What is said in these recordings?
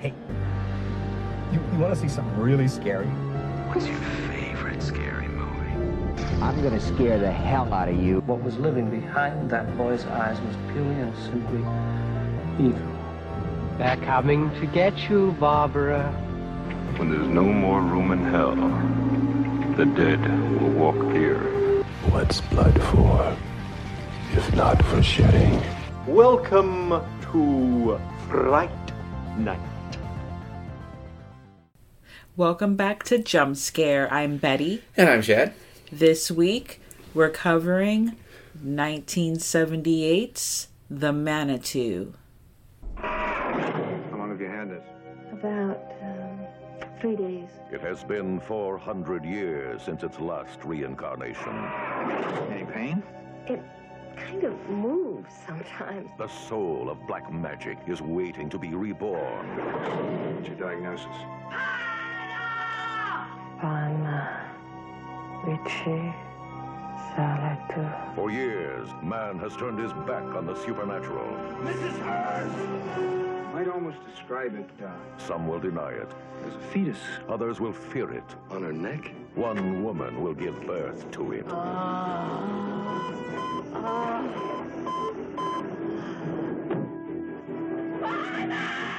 Hey, you, you want to see something really scary? What's your favorite scary movie? I'm gonna scare the hell out of you. What was living behind that boy's eyes was purely and simply evil. They're coming to get you, Barbara. When there's no more room in hell, the dead will walk here. What's blood for, if not for shedding? Welcome to Fright Night. Welcome back to Jump Scare. I'm Betty. And I'm Chad. This week we're covering 1978's The Manitou. How long have you had this? About um, three days. It has been 400 years since its last reincarnation. Any pain? It kind of moves sometimes. The soul of black magic is waiting to be reborn. What's your diagnosis? Pana Vici Salatu. For years, man has turned his back on the supernatural. Mrs. Hurts might almost describe it uh, Some will deny it. as a fetus. Others will fear it. On her neck? One woman will give birth to it.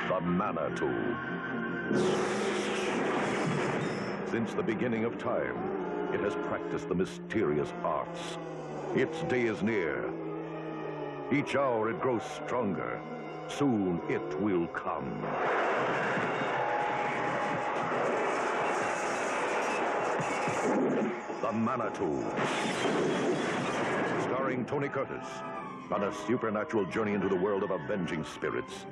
The Manitou. Since the beginning of time, it has practiced the mysterious arts. Its day is near. Each hour it grows stronger. Soon it will come. The Manitou. Starring Tony Curtis on a supernatural journey into the world of avenging spirits.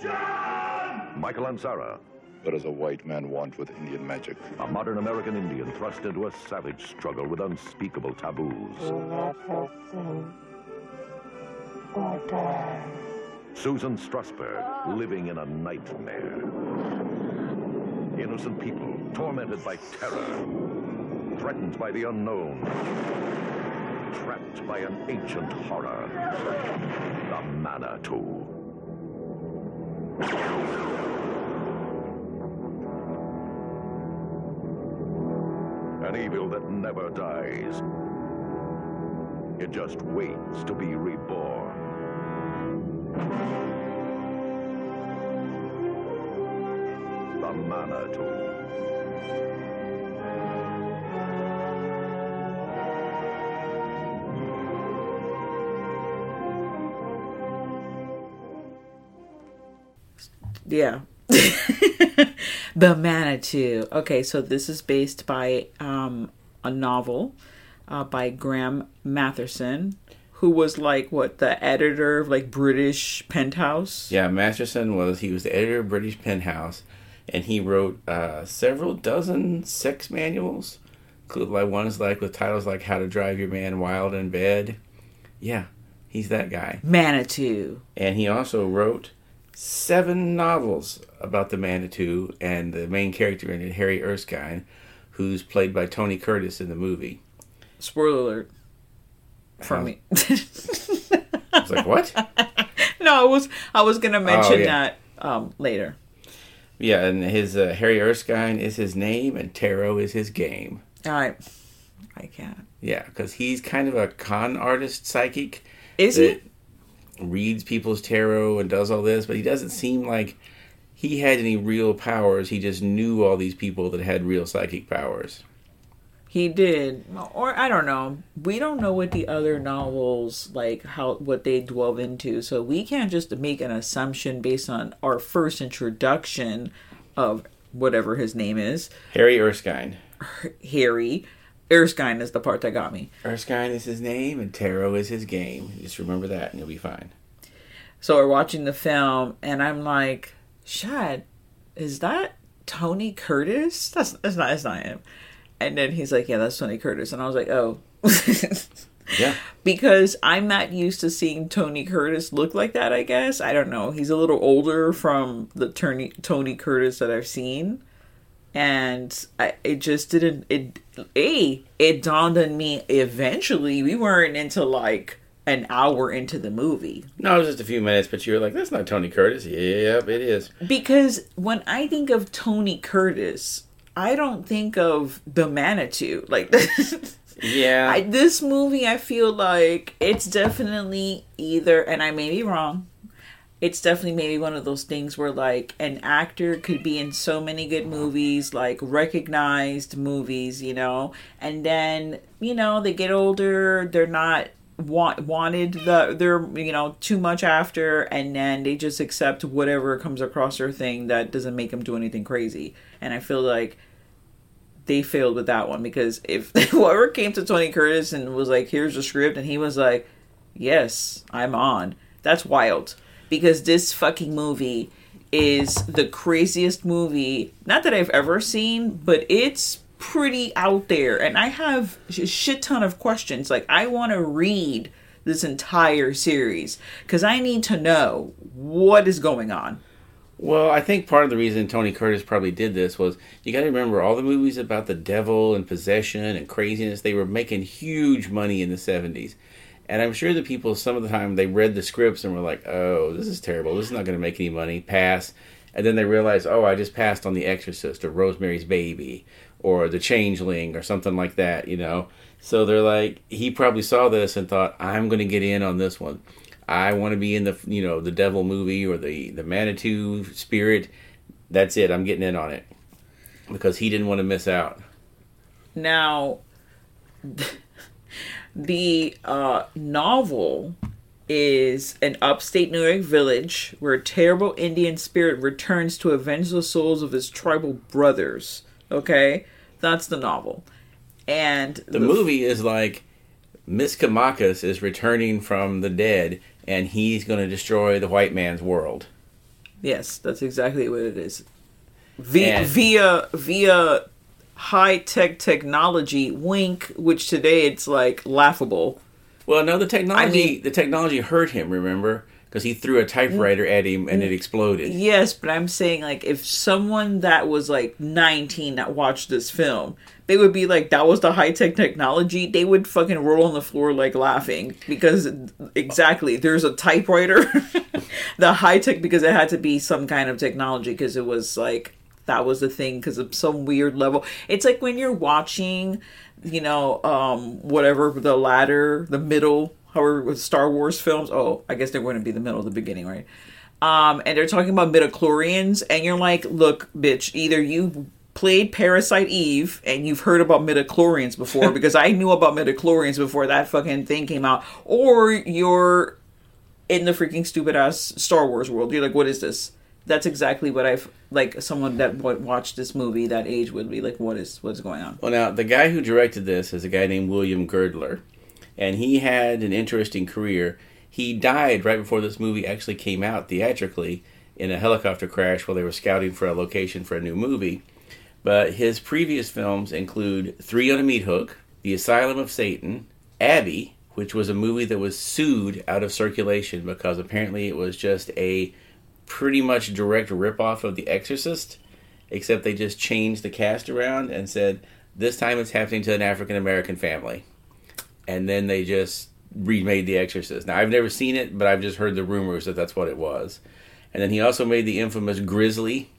John! Michael Ansara, What does a white man want with Indian magic? a modern American Indian thrust into a savage struggle with unspeakable taboos. Susan Strasberg, living in a nightmare. Innocent people, tormented by terror, threatened by the unknown, trapped by an ancient horror. The Manitou. Never dies. It just waits to be reborn. The Manitou. Yeah. the Manitou. Okay, so this is based by um, a novel uh, by Graham Masterson, who was like what the editor of like British Penthouse. Yeah, Masterson was he was the editor of British Penthouse, and he wrote uh, several dozen sex manuals. Include- Like one is like with titles like "How to Drive Your Man Wild in Bed." Yeah, he's that guy. Manitou. And he also wrote seven novels about the Manitou and the main character in it, Harry Erskine, who's played by Tony Curtis in the movie. Spoiler alert. For How- me. I was like, what? no, I was I was gonna mention Oh, yeah. that um, later. Yeah, and his uh, Harry Erskine is his name, and tarot is his game. Right, I can't. Yeah, because he's kind of a con artist psychic. Is he? Reads people's tarot and does all this, but he doesn't seem like he had any real powers. He just knew all these people that had real psychic powers. He did, or I don't know. We don't know what the other novels like how what they delve into, so we can't just make an assumption based on our first introduction of whatever his name is, Harry Erskine. Harry. Erskine is the part that got me. Erskine is his name, and tarot is his game. Just remember that, and you'll be fine. So we're watching the film, and I'm like, Chad, is that Tony Curtis? That's that's not that's not him. And then he's like, Yeah, that's Tony Curtis. And I was like, Oh. Yeah. because I'm not used to seeing Tony Curtis look like that, I guess. I don't know. He's a little older from the Tony Tony Curtis that I've seen. And I, it just didn't it a it dawned on me eventually we weren't into like an hour into the movie. No, it was just a few minutes, but you were like, "That's not Tony Curtis." Yep, it is. Because when I think of Tony Curtis, I don't think of the Manitou. Like Yeah. I, this movie, I feel like it's definitely either, and I may be wrong. It's definitely maybe one of those things where like an actor could be in so many good movies, like recognized movies, you know, and then you know they get older, they're not want wanted the they're you know too much after, and then they just accept whatever comes across their thing that doesn't make them do anything crazy. And I feel like they failed with that one because if whoever came to Tony Curtis and was like, "Here's the script," and he was like, "Yes, I'm on," that's wild because this fucking movie is the craziest movie not that I've ever seen, but it's pretty out there, and I have a shit ton of questions. Like, I want to read this entire series because I need to know what is going on. Well, I think part of the reason Tony Curtis probably did this was you got to remember all the movies about the devil and possession and craziness. They were making huge money in the seventies, and I'm sure the people some of the time they read the scripts and were like, "Oh, this is terrible. This is not going to make any money." Pass, and then they realized, "Oh, I just passed on The Exorcist or Rosemary's Baby or The Changeling or something like that," you know. So they're like, he probably saw this and thought, "I'm going to get in on this one." I want to be in the you know the devil movie or the the Manitou spirit. That's it. I'm getting in on it because he didn't want to miss out. Now, the uh, novel is an upstate New York village where a terrible Indian spirit returns to avenge the souls of his tribal brothers. Okay, that's the novel, and The movie is like Misquamacus is returning from the dead and he's going to destroy the white man's world. Yes, that's exactly what it is. Via And- via via high tech technology. Wink, which today it's like laughable. Well, no, the technology I mean- the technology hurt him. Remember, because he threw a typewriter at him and it exploded. Yes, but I'm saying like if someone that was like 19 that watched this film, they would be like, "That was the high tech technology." They would fucking roll on the floor like laughing because exactly there's a typewriter, the high tech because it had to be some kind of technology because it was like that was the thing because of some weird level. It's like when you're watching, you know, um, whatever the ladder, the middle, however with Star Wars films. Oh, I guess they're going to be the middle, of the beginning, right? um, and they're talking about midichlorians, and you're like, look, bitch, either you played Parasite Eve and you've heard about midichlorians before because I knew about midichlorians before that fucking thing came out, or you're in the freaking stupid ass Star Wars world. You're like, what is this? That's exactly what I've like. Someone that wa- watched this movie that age would be like, what is what's going on? Well, now the guy who directed this is a guy named William Girdler, and he had an interesting career. He died right before this movie actually came out theatrically in a helicopter crash while they were scouting for a location for a new movie. But his previous films include Three on a Meat Hook, The Asylum of Satan, Abby, which was a movie that was sued out of circulation because apparently it was just a pretty much direct ripoff of The Exorcist, except they just changed the cast around and said this time it's happening to an African American family, and then they just remade The Exorcist. Now I've never seen it, but I've just heard the rumors that that's what it was. And then he also made the infamous Grizzly,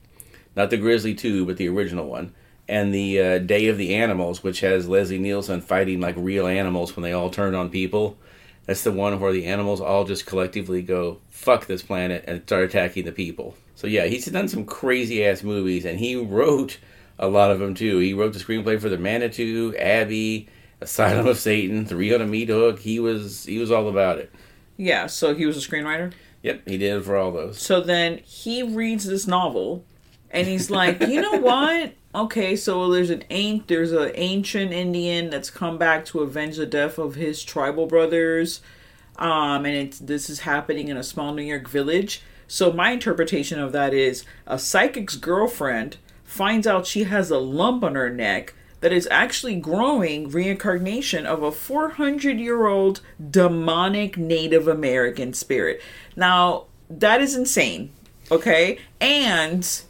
not the Grizzly Two, but the original one, and the uh, Day of the Animals, which has Leslie Nielsen fighting like real animals when they all turn on people. That's the one where the animals all just collectively go fuck this planet and start attacking the people. So yeah, he's done some crazy ass movies, and he wrote a lot of them too. He wrote the screenplay for The Manitou, Abby, Asylum of Satan, Three on a Meat Hook. He was he was all about it. Yeah, so he was a screenwriter. Yep, he did for all those. So then he reads this novel, and he's like, you know what? Okay, so there's an ancient, there's an ancient Indian that's come back to avenge the death of his tribal brothers, um, and it's this is happening in a small New York village. So my interpretation of that is a psychic's girlfriend finds out she has a lump on her neck that is actually growing reincarnation of a 400 year old demonic Native American spirit. Now, that is insane, okay? And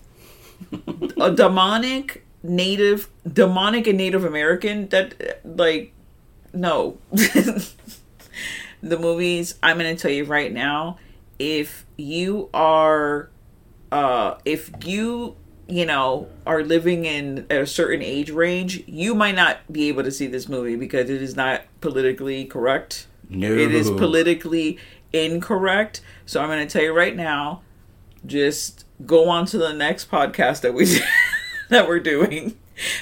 a demonic native demonic and native american that like no the movies, I'm going to tell you right now, if you are uh if you you know are living in a certain age range, you might not be able to see this movie because it is not politically correct. No. It is politically incorrect. So I'm going to tell you right now, just go on to the next podcast that we that we're doing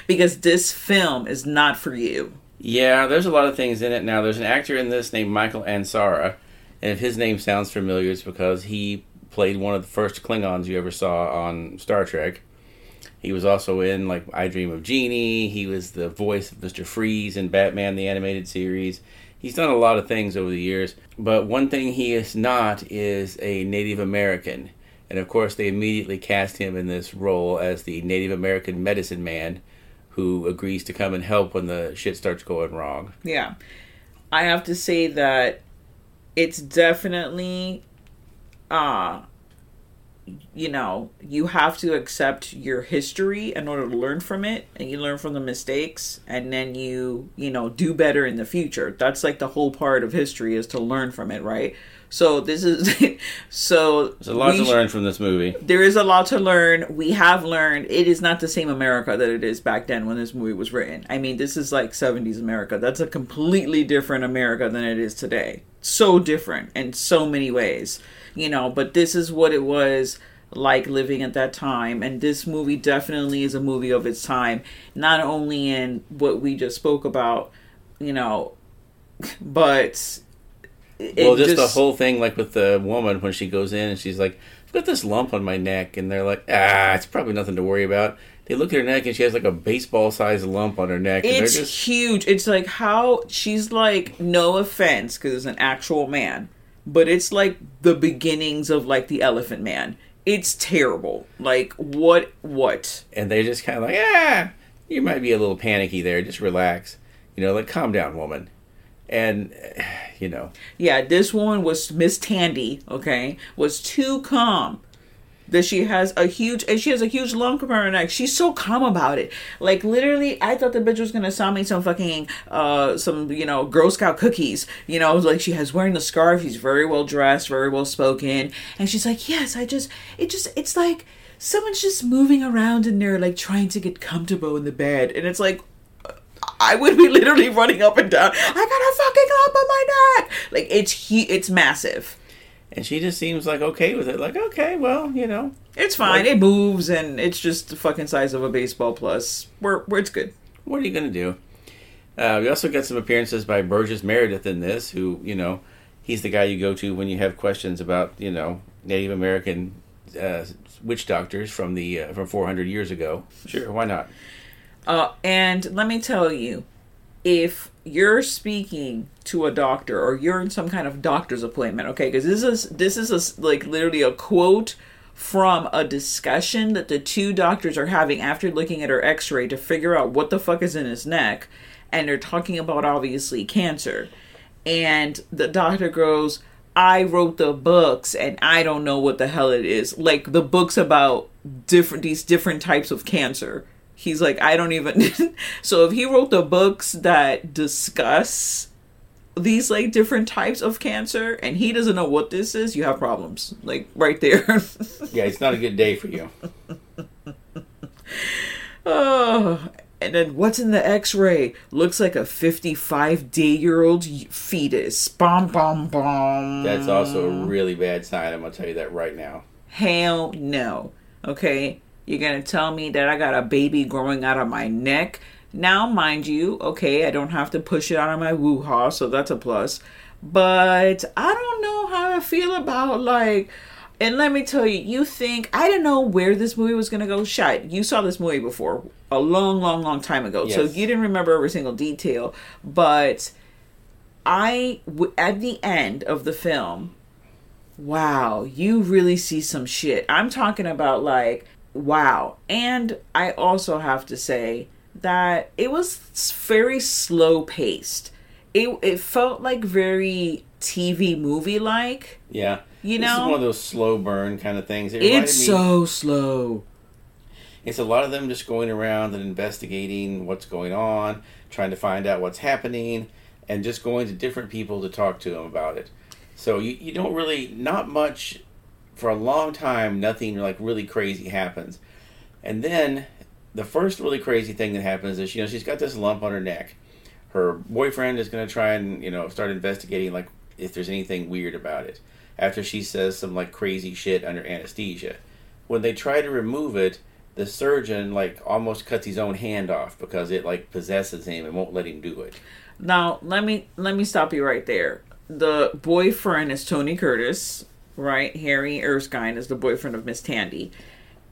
because this film is not for you. Yeah, there's a lot of things in it now. There's an actor in this named Michael Ansara, and if his name sounds familiar, it's because he played one of the first Klingons you ever saw on Star Trek. He was also in like I Dream of Jeannie. He was the voice of Mr. Freeze in Batman the animated series. He's done a lot of things over the years, but one thing he is not is a Native American. And of course, they immediately cast him in this role as the Native American medicine man who agrees to come and help when the shit starts going wrong. Yeah. I have to say that it's definitely uh you know, you have to accept your history in order to learn from it and you learn from the mistakes and then you, you know, do better in the future. That's like the whole part of history is to learn from it, right? So this is so There's a lot to sh- learn from this movie. there is a lot to learn. We have learned it is not the same America that it is back then when this movie was written. I mean, this is like 70s America. That's a completely different America than it is today. So different in so many ways, you know, but this is what it was like living at that time. And this movie definitely is a movie of its time, not only in what we just spoke about, you know, but. it well, just, the whole thing, like with the woman when she goes in and she's like, "I've got this lump on my neck," and they're like, "Ah, it's probably nothing to worry about." They look at her neck and she has like a baseball-sized lump on her neck, and It's they're just huge. It's like how she's like, no offense, because it's an actual man, but it's like the beginnings of like the Elephant Man. It's terrible. Like what? What? and they just kind of like, "Ah, you might be a little panicky there. Just relax, you know, like calm down, woman." And you know, Yeah, this woman was Miss Tandy. Okay, was too calm. That she has a huge and she has a huge lump on her neck. She's so calm about it. Like literally, I thought the bitch was gonna sell me some fucking uh some you know Girl Scout cookies. You know, like she has wearing the scarf. She's very well dressed, very well spoken, and she's like, yes, I just it just it's like someone's just moving around in there like trying to get comfortable in the bed, and it's like I would be literally running up and down. I got a fucking lump on my neck. Like it's he, it's massive. And she just seems like okay with it. Like, okay, well, you know, It's fine. it moves and it's just the fucking size of a baseball. Plus, we're, we're it's good. what are you gonna do? Uh, we also got some appearances by Burgess Meredith in this, who you know, he's the guy you go to when you have questions about you know Native American uh, witch doctors from the uh, from 400 years ago. Sure, why not? Uh, and let me tell you, if you're speaking to a doctor or you're in some kind of doctor's appointment, okay, because this is this is a, like literally a quote from a discussion that the two doctors are having after looking at her X-ray to figure out what the fuck is in his neck, and they're talking about obviously cancer, and the doctor goes. I wrote the books and I don't know what the hell it is. Like the books about different these different types of cancer. He's like, I don't even so if he wrote the books that discuss these like different types of cancer and he doesn't know what this is, you have problems. Like right there. Yeah, it's not a good day for you. oh, and then what's in the x-ray? Looks like a 55 day year old fetus. Bomb bomb bomb. That's also a really bad sign. I'm gonna tell you that right now. Hell no. Okay? You're gonna tell me that I got a baby growing out of my neck? Now, mind you, okay, I don't have to push it out of my woo ha, so that's a plus. But I don't know how I feel about like and let me tell you, you think I didn't know where this movie was gonna go. Chad, you saw this movie before a long, long, long time ago, so you didn't remember every single detail. But I, w- at the end of the film, wow, you really see some shit. I'm talking about like, wow. And I also have to say that it was very slow paced. It it felt like very TV movie like. Yeah, You this know? is one of those slow burn kind of things. It It's me- so slow. It's a lot of them just going around and investigating what's going on, trying to find out what's happening. and just going to different people to talk to them about it. So you, you don't really, not much, for a long time, nothing like really crazy happens. And then the first really crazy thing that happens is, you know, she's got this lump on her neck. Her boyfriend is going to try and, you know, start investigating, like, if there's anything weird about it. After she says some, like, crazy shit under anesthesia. When they try to remove it, the surgeon, like, almost cuts his own hand off because it, like, possesses him and won't let him do it. Now let me let me stop you right there. The boyfriend is Tony Curtis, right? Harry Erskine is the boyfriend of Miss Tandy,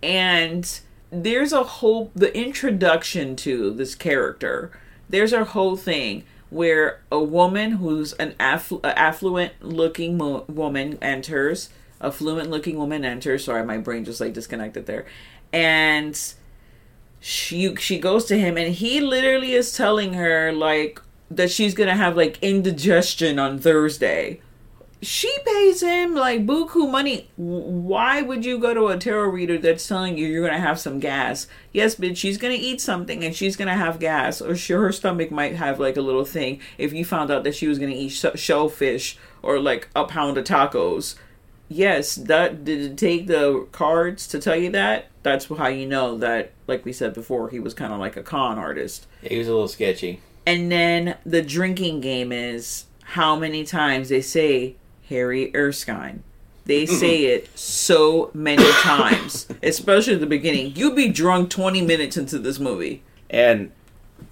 and there's a whole the introduction to this character. There's a whole thing where a woman who's an afflu- affluent looking mo- woman enters, a fluent looking woman enters. Sorry, my brain just like disconnected there, and she she goes to him and he literally is telling her like that she's gonna have like indigestion on Thursday. She pays him like buku money. Why would you go to a tarot reader that's telling you you're gonna have some gas? Yes, bitch, she's gonna eat something and she's gonna have gas, or sure her stomach might have like a little thing. If you found out that she was gonna eat sh- shellfish or like a pound of tacos, yes, that did it take the cards to tell you that? That's how you know that, like we said before, he was kind of like a con artist. Yeah, he was a little sketchy. And then the drinking game is how many times they say Harry Erskine. They say it so many times, especially at the beginning. You'd be drunk 20 minutes into this movie. And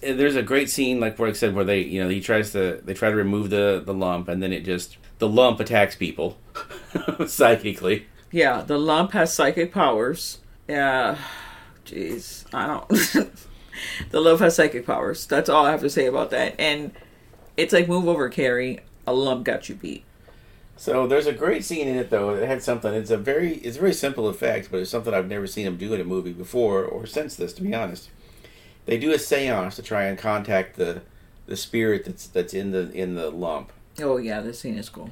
there's a great scene, like I said, where they, you know, he tries to, they try to remove the the lump, and then it just, the lump attacks people psychically. Yeah, the lump has psychic powers. Yeah, jeez, I don't. the lump has psychic powers. That's all I have to say about that. And it's like move over, Carrie. A lump got you beat. So there's a great scene in it though. It had something. It's a very, it's a very simple effect, but it's something I've never seen them do in a movie before or since this. To be honest, they do a séance to try and contact the the spirit that's that's in the in the lump. Oh yeah, this scene is cool.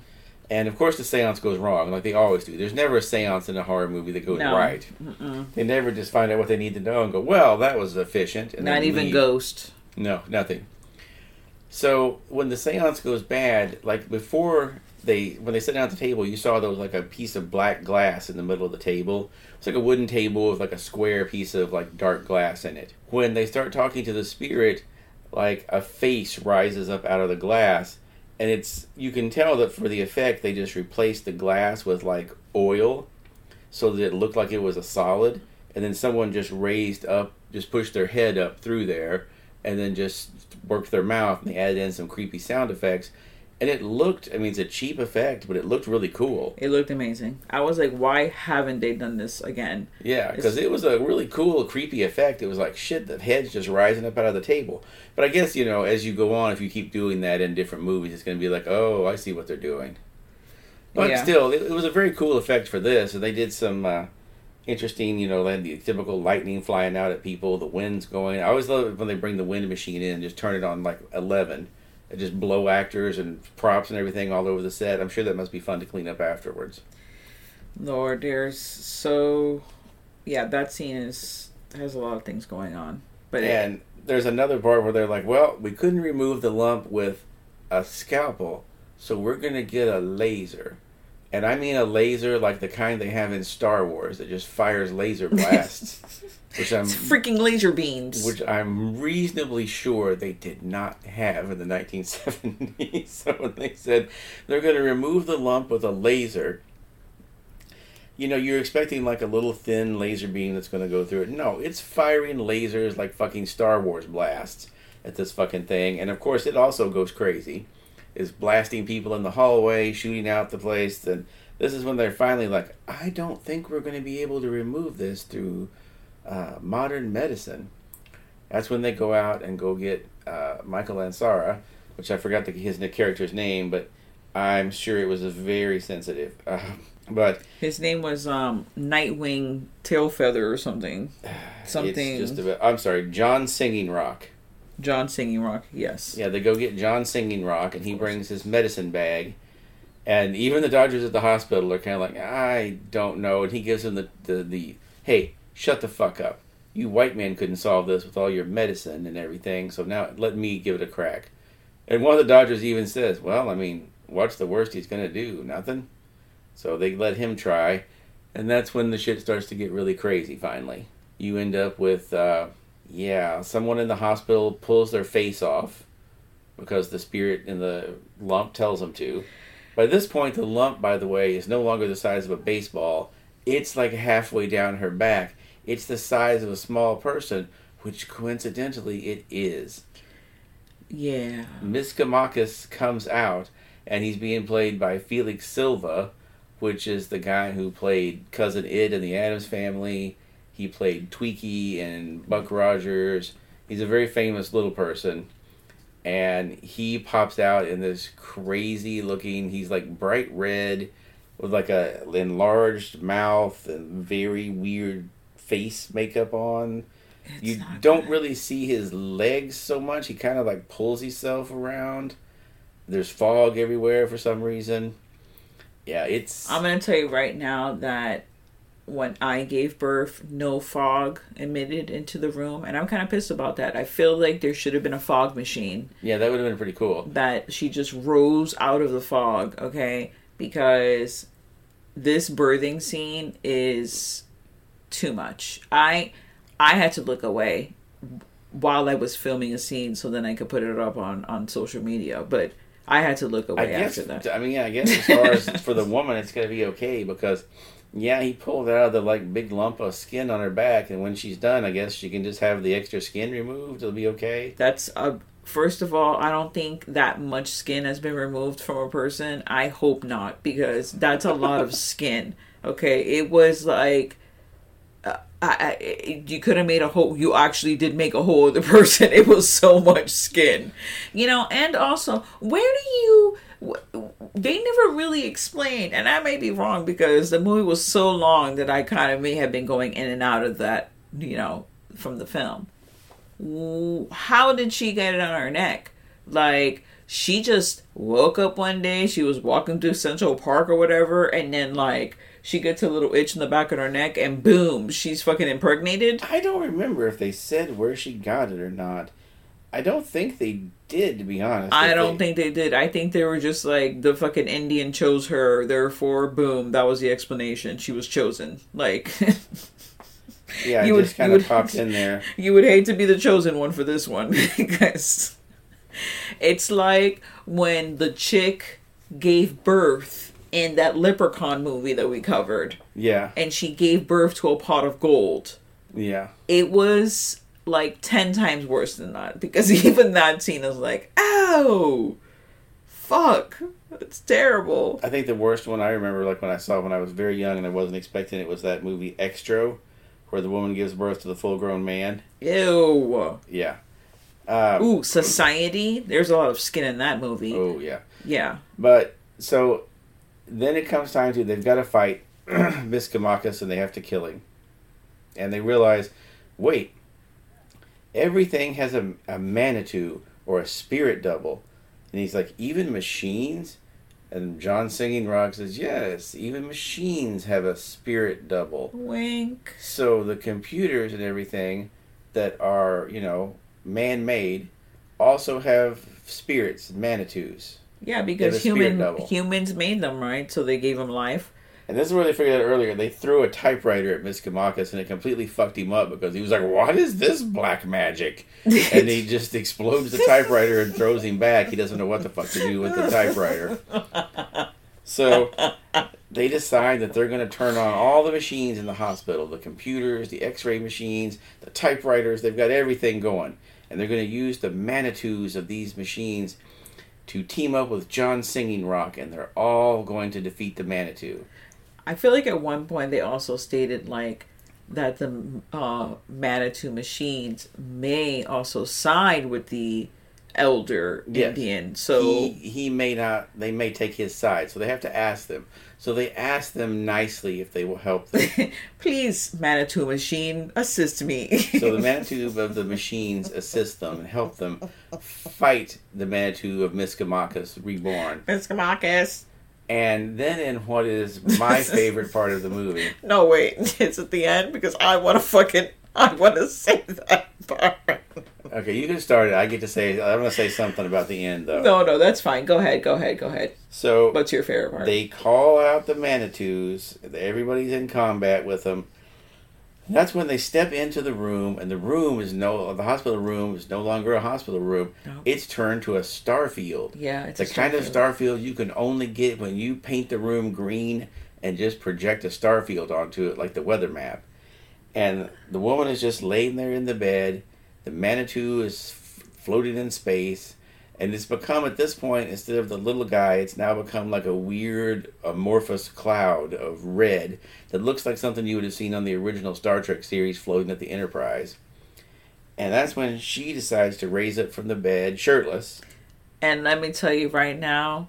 And of course, the seance goes wrong, like they always do. There's never a seance in a horror movie that goes No. right. Mm-mm. They never just find out what they need to know and go, "Well, that was efficient." And Not even leave. Ghost. No, nothing. So when the seance goes bad, like before they when they sit down at the table, you saw there was like a piece of black glass in the middle of the table. It's like a wooden table with like a square piece of like dark glass in it. When they start talking to the spirit, like a face rises up out of the glass, and it's you can tell that for the effect they just replaced the glass with like oil, so that it looked like it was a solid, and then someone just raised up, just pushed their head up through there, and then just worked their mouth, and they added in some creepy sound effects, and it looked. I mean, it's a cheap effect, but it looked really cool. It looked amazing. I was like, why haven't they done this again? Yeah, because it was a really cool, creepy effect. It was like shit, the head's just rising up out of the table. But I guess you know, as you go on, if you keep doing that in different movies, it's going to be like, oh, I see what they're doing. But Yeah. still, it, it was a very cool effect for this. And they did some uh, interesting, you know, had the typical lightning flying out at people, the wind's going. I always love it when they bring the wind machine in and just turn it on like eleven, and just blow actors and props and everything all over the set. I'm sure that must be fun to clean up afterwards. Lord, there's so yeah, that scene is has a lot of things going on. But it- and there's another part where they're like, "Well, we couldn't remove the lump with a scalpel, so we're gonna get a laser." And I mean a laser like the kind they have in Star Wars that just fires laser blasts, which I'm it's freaking laser beams. which I'm reasonably sure they did not have in the 1970s. so when they said they're going to remove the lump with a laser, you know, you're expecting like a little thin laser beam that's going to go through it. No, it's firing lasers like fucking Star Wars blasts at this fucking thing. And of course, it also goes crazy. Is blasting people in the hallway, shooting out the place. And this is when they're finally like, I don't think we're going to be able to remove this through uh, modern medicine. That's when they go out and go get uh, Michael Ansara, which I forgot the, his character's name, but I'm sure it was a very sensitive. Uh, but His name was um Nightwing Tailfeather or something. Something it's just about, I'm sorry, John Singing Rock. John Singing Rock, yes. Yeah, they go get John Singing Rock, and he brings his medicine bag. And even the doctors at the hospital are kind of like, I don't know. And he gives him the, the, the, hey, shut the fuck up. You white man couldn't solve this with all your medicine and everything, so now let me give it a crack. And one of the Dodgers even says, "Well, I mean, what's the worst he's gonna do? Nothing." So they let him try, and that's when the shit starts to get really crazy. Finally, you end up with, uh, yeah, someone in the hospital pulls their face off because the spirit in the lump tells them to. By this point, the lump, by the way, is no longer the size of a baseball. It's like halfway down her back. It's the size of a small person, which coincidentally it is. Yeah. Misquamacus comes out, and he's being played by Felix Silla, which is the guy who played Cousin Itt in the Addams Family. He played Twiki and Buck Rogers. He's a very famous little person. And he pops out in this crazy looking, he's like bright red with like a enlarged mouth and very weird face makeup on. It's you don't good. really see his legs so much. He kind of like pulls himself around. There's fog everywhere for some reason. Yeah, it's I'm gonna tell you right now that when I gave birth, no fog emitted into the room, and I'm kind of pissed about that. I feel like there should have been a fog machine yeah, that would have been pretty cool. that she just rose out of the fog, okay? Because this birthing scene is too much. I I had to look away while I was filming a scene so then I could put it up on on social media, but I had to look I away guess. after that. I mean, yeah, I guess as far as for the woman, it's gonna be okay because, yeah, he pulled out the like big lump of skin on her back, and when she's done, I guess she can just have the extra skin removed. It'll be okay. That's a first of all, I don't think that much skin has been removed from a person. I hope not because that's a lot of skin. Okay, it was like uh, I, I, you could have made a hole. You actually did make a hole of the person. It was so much skin, you know. And also, where do you? They never really explained, and I may be wrong because the movie was so long that I kind of may have been going in and out of that, you know, from the film how did she get it on her neck? Like she just woke up one day, she was walking through Central Park or whatever, and then like she gets a little itch in the back of her neck, and boom, she's fucking impregnated. I don't remember if they said where she got it or not. I don't think they did, to be honest. I don't they- think they did. I think they were just like the fucking Indian chose her, therefore, boom, that was the explanation. She was chosen. Like Yeah, it you would- just kind you of popped in there. you would hate to be the chosen one for this one because it's like when the chick gave birth in that leprechaun movie that we covered Yeah, and she gave birth to a pot of gold yeah. it was like 10 times worse than that because even that scene is like ow! Fuck. It's terrible. I think the worst one I remember, like when I saw when I was very young and I wasn't expecting it, was that movie Xtro, where the woman gives birth to the full-grown man. ew. Yeah. Um, ooh society? There's a lot of skin in that movie. Oh yeah. yeah. But so then it comes time to they've got to fight Misquamacus and they have to kill him, and they realize, wait, everything has a, a Manitou or a spirit double, and he's like, even machines. And John Singing Rock says, yes, even machines have a spirit double. wink So the computers and everything that are, you know, man made also have spirits, manitus. Yeah, because human double. humans made them, right? So they gave them life. And this is where they figured out earlier. They threw a typewriter at Misquamacus and it completely fucked him up because he was like, What is this black magic? and he just explodes the typewriter and throws him back. He doesn't know what the fuck to do with the typewriter. So they decide that they're going to turn on all the machines in the hospital the computers, the x ray machines, the typewriters. They've got everything going. And they're going to use the Manitous of these machines to team up with John Singing Rock, and they're all going to defeat the Manitou. I feel like at one point they also stated like that the uh, Manitou machines may also side with the elder Yes. Indian. So he he may not. They may take his side, so they have to ask them. So they ask them nicely if they will help them. please, Manitou machine, assist me. so the Manitou of the machines assist them and help them fight the Manitou of Misquamacus reborn. Mr. And then in what is my favorite part of the movie, No, wait, it's at the end because I want to fucking I want to say that part. Okay, you can start it. I get to say. I'm going to say something about the end though. No, no, that's fine. Go ahead. Go ahead. Go ahead. So What's your favorite part? they call out the Manitous. Everybody's in combat with them. And that's when they step into the room, and the room is no the hospital room is no longer a hospital room. No. It's turned to a starfield. Yeah, it's the a kind of starfield. you can only get when you paint the room green and just project a starfield onto it like the weather map. And the woman is just laying there in the bed. The Manitou is f- floating in space. And it's become, at this point, instead of the little guy, it's now become like a weird amorphous cloud of red that looks like something you would have seen on the original Star Trek series floating at the Enterprise. And that's when she decides to raise up from the bed, shirtless. And let me tell you right now,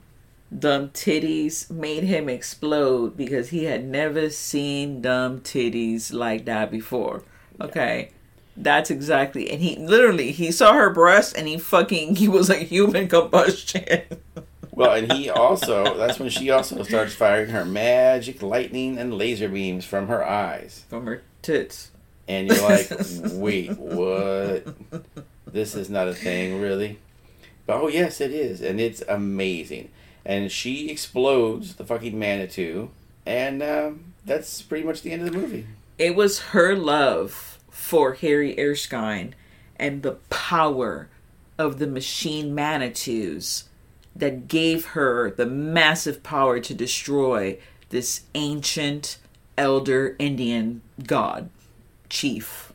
dumb titties made him explode because he had never seen dumb titties like that before. Okay. That's exactly and he literally he saw her breast and he fucking he was like human combustion. Well, and he also, that's when she also starts firing her magic lightning and laser beams from her eyes. From her tits. And you're like, wait, what? This is not a thing, really? But oh, yes, it is. And it's amazing. And she explodes the fucking Manitou. And um, that's pretty much the end of the movie. It was her love for Harry Erskine and the power of the machine Manitous that gave her the massive power to destroy this ancient elder Indian god chief.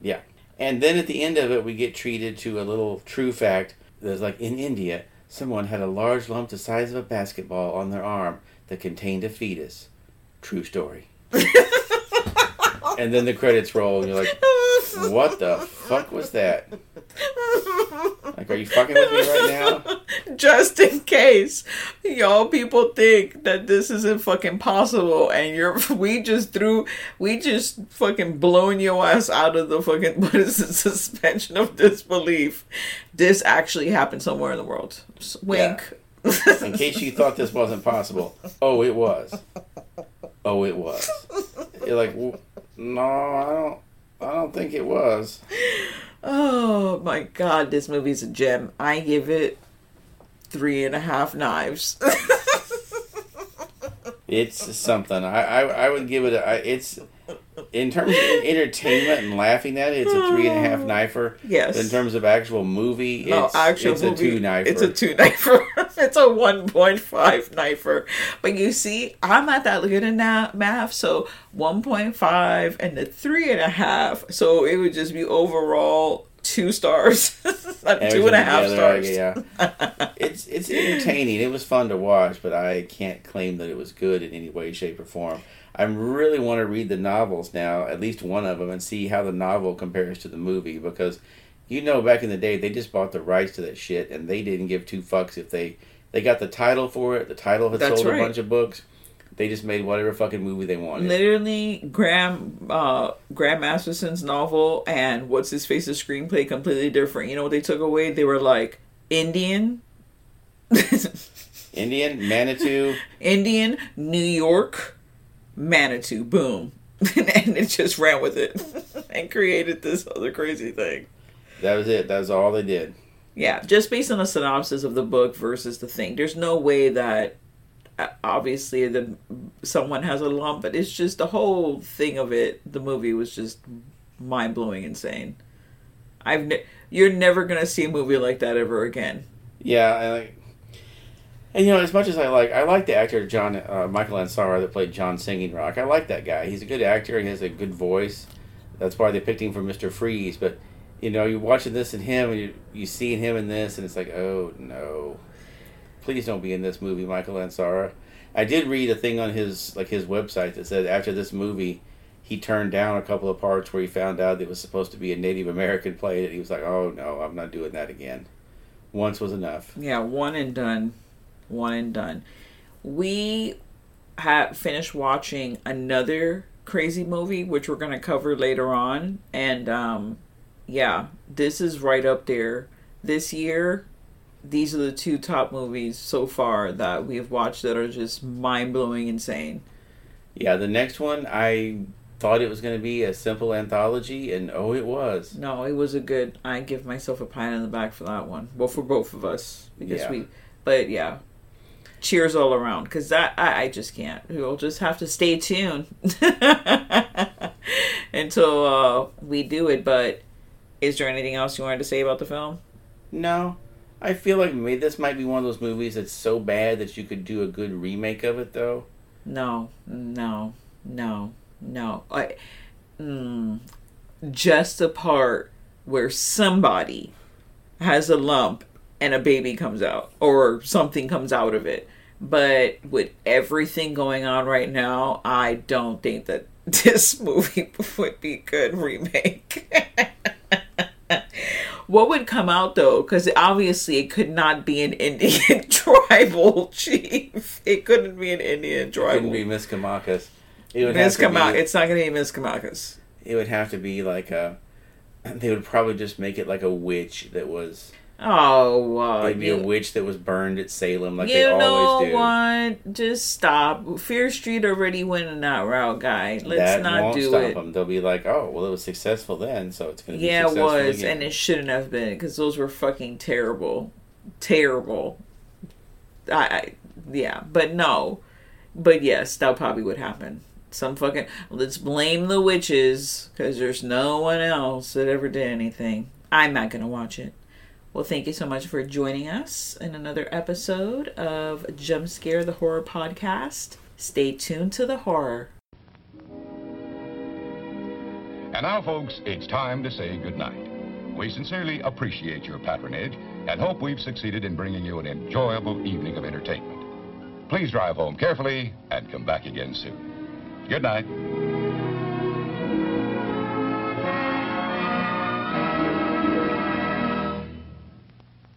Yeah. And then at the end of it, we get treated to a little true fact. There's like in India, someone had a large lump the size of a basketball on their arm that contained a fetus. True story. and then the credits roll, and you're like, what the fuck was that? Like, are you fucking with me right now? Just in case y'all people think that this isn't fucking possible and you're we just threw we just fucking blown your ass out of the fucking what is it suspension of disbelief. This actually happened somewhere in the world. Wink. In case you thought this wasn't possible. Oh, it was. Oh, it was. You're like, "Well, no, I don't. I don't think it was. Oh my god, this movie's a gem. I give it three and a half knives. It's something. I, I, I would give it. A, I, it's in terms of entertainment and laughing at it. It's a three and a half uh, knifer. Yes. But in terms of actual movie, it's, no, actual it's movie, a two knifer. It's a two knifer. it's a one point five knifer. But you see, I'm not that good in that math, so one point five and the three and a half. So it would just be overall two stars, two and a half together, stars. Yeah. it's it's entertaining. It was fun to watch, but I can't claim that it was good in any way, shape, or form. I really want to read the novels now, at least one of them, and see how the novel compares to the movie because you know back in the day they just bought the rights to that shit and they didn't give two fucks if they they got the title for it. The title had That's sold right. a bunch of books. They just made whatever fucking movie they wanted. Literally, Graham uh, Graham Masterson's novel and what's his face's screenplay completely different. You know what they took away? They were like Indian, Indian Manitou. Indian, New York, Manitou, boom. and it just ran with it and created this other crazy thing. That was it. That was all they did. Yeah, just based on the synopsis of the book versus the thing. There's no way that obviously the someone has a lump, but it's just the whole thing of it. The movie was just mind blowing, insane. I've ne- you're never gonna see a movie like that ever again. Yeah, and, like, and you know, as much as I like, I like the actor John uh, Michael Ansara that played John Singing Rock. I like that guy. He's a good actor. He has a good voice. That's why they picked him for Mister Freeze. But you know, you're watching this and him, and you you seeing him in this, and it's like, oh no, please don't be in this movie, Michael Ansara. I did read a thing on his like his website that said after this movie, he turned down a couple of parts where he found out it was supposed to be a Native American play, and He was like, oh no, I'm not doing that again. Once was enough. Yeah, one and done. One and done. We have finished watching another crazy movie, which we're going to cover later on. And um, yeah, this is right up there. This year, these are the two top movies so far that we've watched that are just mind blowing insane. Yeah, the next one I thought it was going to be a simple anthology, and oh, it was. No, it was a good. I give myself a pat on the back for that one. Well, for both of us because Yeah. we. But yeah, cheers all around because that I, I just can't. We'll just have to stay tuned until uh, we do it. But is there anything else you wanted to say about the film? No, I feel like maybe this might be one of those movies that's so bad that you could do a good remake of it, though. No, no, no, no. I, mm, just the part where somebody has a lump and a baby comes out or something comes out of it. But with everything going on right now, I don't think that this movie would be a good remake. what would come out though? Because obviously it could not be an Indian tribal chief. It couldn't be an Indian It tribal. couldn't be Misquamacus. It would Miss have to Kama- be- It's not going to be Misquamacus. It would have to be like a. They would probably just make it like a witch that was. Oh, uh, It'd be you, a witch that was burned at Salem, like they you know always do. what? Just stop. Fear Street already went in that route, guy. Let's that not won't do stop it. them. They'll be like, "Oh, well, it was successful then, so it's going to be Yeah, it was, again." and it shouldn't have been because those were fucking terrible, terrible. I, I, yeah, but no, but yes, that probably would happen. Some fucking let's blame the witches because there's no one else that ever did anything. I'm not gonna watch it. Well, thank you so much for joining us in another episode of Jump Scare the Horror Podcast. Stay tuned to the horror. And now, folks, it's time to say goodnight. We sincerely appreciate your patronage and hope we've succeeded in bringing you an enjoyable evening of entertainment. Please drive home carefully and come back again soon. Good night.